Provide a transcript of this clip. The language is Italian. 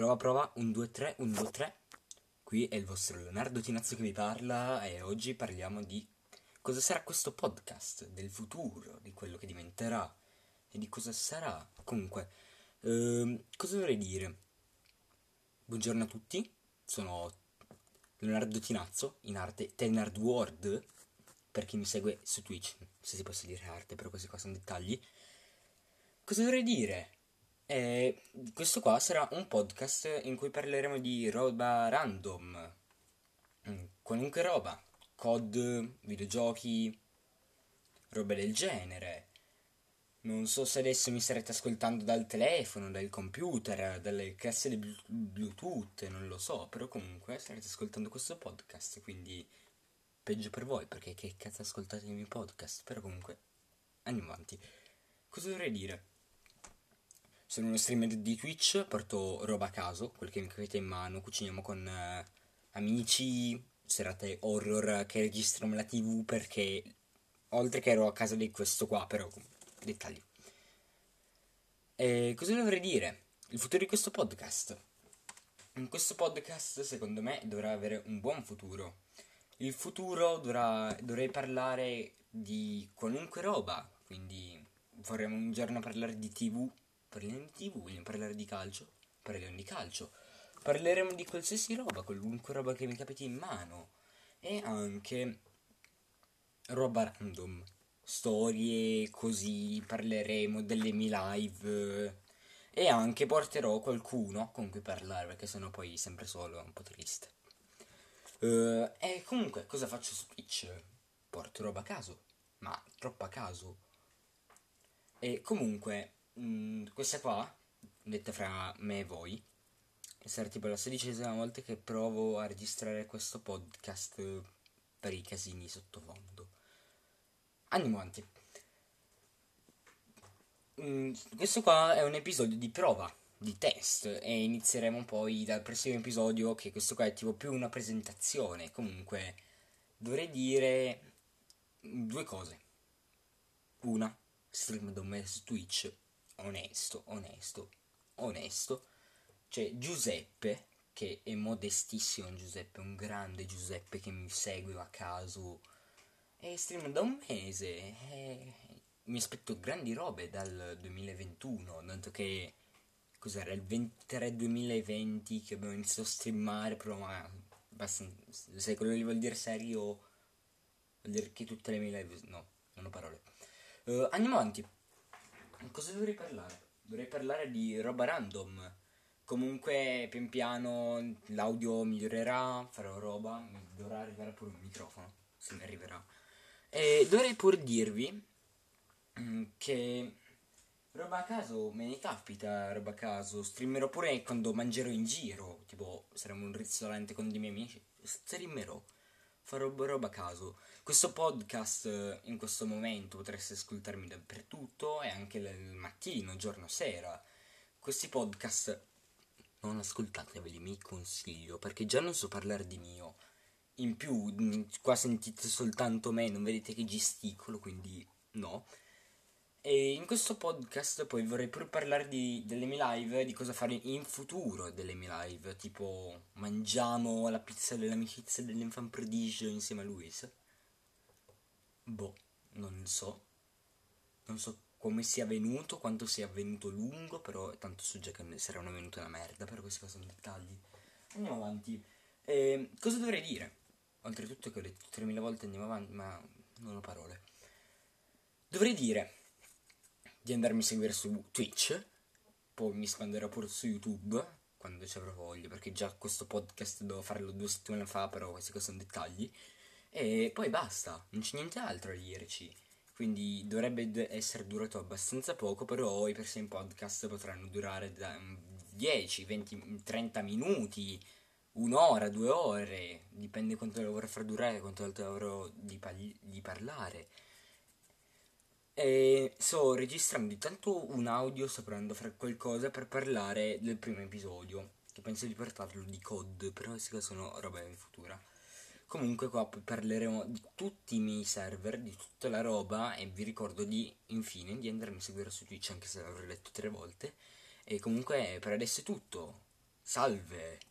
Prova, prova, 1, 2, 3, 1, 2, 3. Qui è il vostro Leonardo Tinazzo che vi parla e oggi parliamo di cosa sarà questo podcast, del futuro, di quello che diventerà e di cosa sarà. Comunque, ehm, cosa dovrei dire? Buongiorno a tutti, sono Leonardo Tinazzo, in arte Tenard World, per chi mi segue su Twitch, se si possa dire arte, però questi qua sono dettagli. Cosa dovrei dire? Eh, questo qua sarà un podcast in cui parleremo di roba random, mm, qualunque roba, COD, videogiochi, roba del genere. Non so se adesso mi starete ascoltando dal telefono, dal computer, dalle casse Bluetooth, non lo so, però comunque starete ascoltando questo podcast, quindi peggio per voi, perché che cazzo ascoltate i miei podcast, però comunque andiamo avanti. Cosa dovrei dire? Sono uno streamer di Twitch, porto roba a caso, quel che mi capita in mano, cuciniamo con eh, amici, serate horror che registrano la tv perché oltre che ero a casa di questo qua, però dettagli. E cosa dovrei dire? Il futuro di questo podcast. In questo podcast, secondo me, dovrà avere un buon futuro. Il futuro dovrà, dovrei parlare di qualunque roba, quindi vorremmo un giorno parlare di tv Parliamo di TV, vogliamo parlare di calcio? Parliamo di calcio. Parleremo di qualsiasi roba, qualunque roba che mi capiti in mano. E anche roba random. Storie, così parleremo delle mie live. E anche porterò qualcuno con cui parlare, perché sennò poi sempre solo è un po' triste. Uh, e comunque, cosa faccio su Twitch? Porto roba a caso, ma troppo a caso. E comunque, Mm, questa qua, detta fra me e voi, sarà tipo la sedicesima volta che provo a registrare questo podcast per i casini sottofondo. Andiamo avanti. Mm, questo qua è un episodio di prova, di test, e inizieremo poi dal prossimo episodio, che questo qua è tipo più una presentazione. Comunque, dovrei dire due cose. Una, stream da me su Twitch onesto, onesto, onesto. C'è Giuseppe, che è modestissimo Giuseppe, un grande Giuseppe che mi segue a caso. E stream da un mese. E mi aspetto grandi robe dal 2021, tanto che cos'era il 23 2020 che abbiamo iniziato a streamare, però ma basta, se quello li vuol dire serio vuol dire che tutte le mie live no, non ho parole. Uh, andiamo avanti. Cosa dovrei parlare? Dovrei parlare di roba random. Comunque, pian piano l'audio migliorerà, farò roba, dovrà arrivare pure un microfono, se mi arriverà. E dovrei pur dirvi mm, che roba a caso me ne capita, roba a caso. Streamerò pure quando mangerò in giro, tipo saremo un ristorante con dei miei amici, streamerò farò roba a caso. Questo podcast eh, in questo momento potreste ascoltarmi dappertutto e anche il mattino, giorno, sera. Questi podcast non ascoltateveli, mi consiglio, perché già non so parlare di mio. In più, qua sentite soltanto me, non vedete che gesticolo, quindi no. E in questo podcast poi vorrei pure parlare di, delle mie live, di cosa fare in futuro delle mie live, tipo mangiamo la pizza dell'amicizia dell'infant prodigio insieme a Luis. Boh, non so. Non so come sia avvenuto, quanto sia avvenuto lungo, però tanto so già che saranno venute una merda, però questi sono dettagli. Andiamo avanti. Eh, cosa dovrei dire? Oltretutto che ho detto 3000 volte andiamo avanti, ma non ho parole. Dovrei dire di andarmi a seguire su Twitch, poi mi espanderò pure su YouTube quando ci avrò voglia, perché già questo podcast devo farlo due settimane fa, però questi sono dettagli. E poi basta, non c'è niente altro a dirci. Quindi dovrebbe essere durato abbastanza poco, però i prossimi podcast potranno durare da 10, 20, 30 minuti, un'ora, due ore, dipende quanto lo vorrei far durare, quanto avrò di, pagli- di parlare. E sto registrando intanto un audio, sto provando a fare qualcosa per parlare del primo episodio. Che penso di portarlo di COD, però queste sono roba in futura. Comunque qua parleremo di tutti i miei server, di tutta la roba e vi ricordo di, infine, di andarmi a seguire su Twitch anche se l'avrò detto tre volte. E comunque per adesso è tutto. Salve!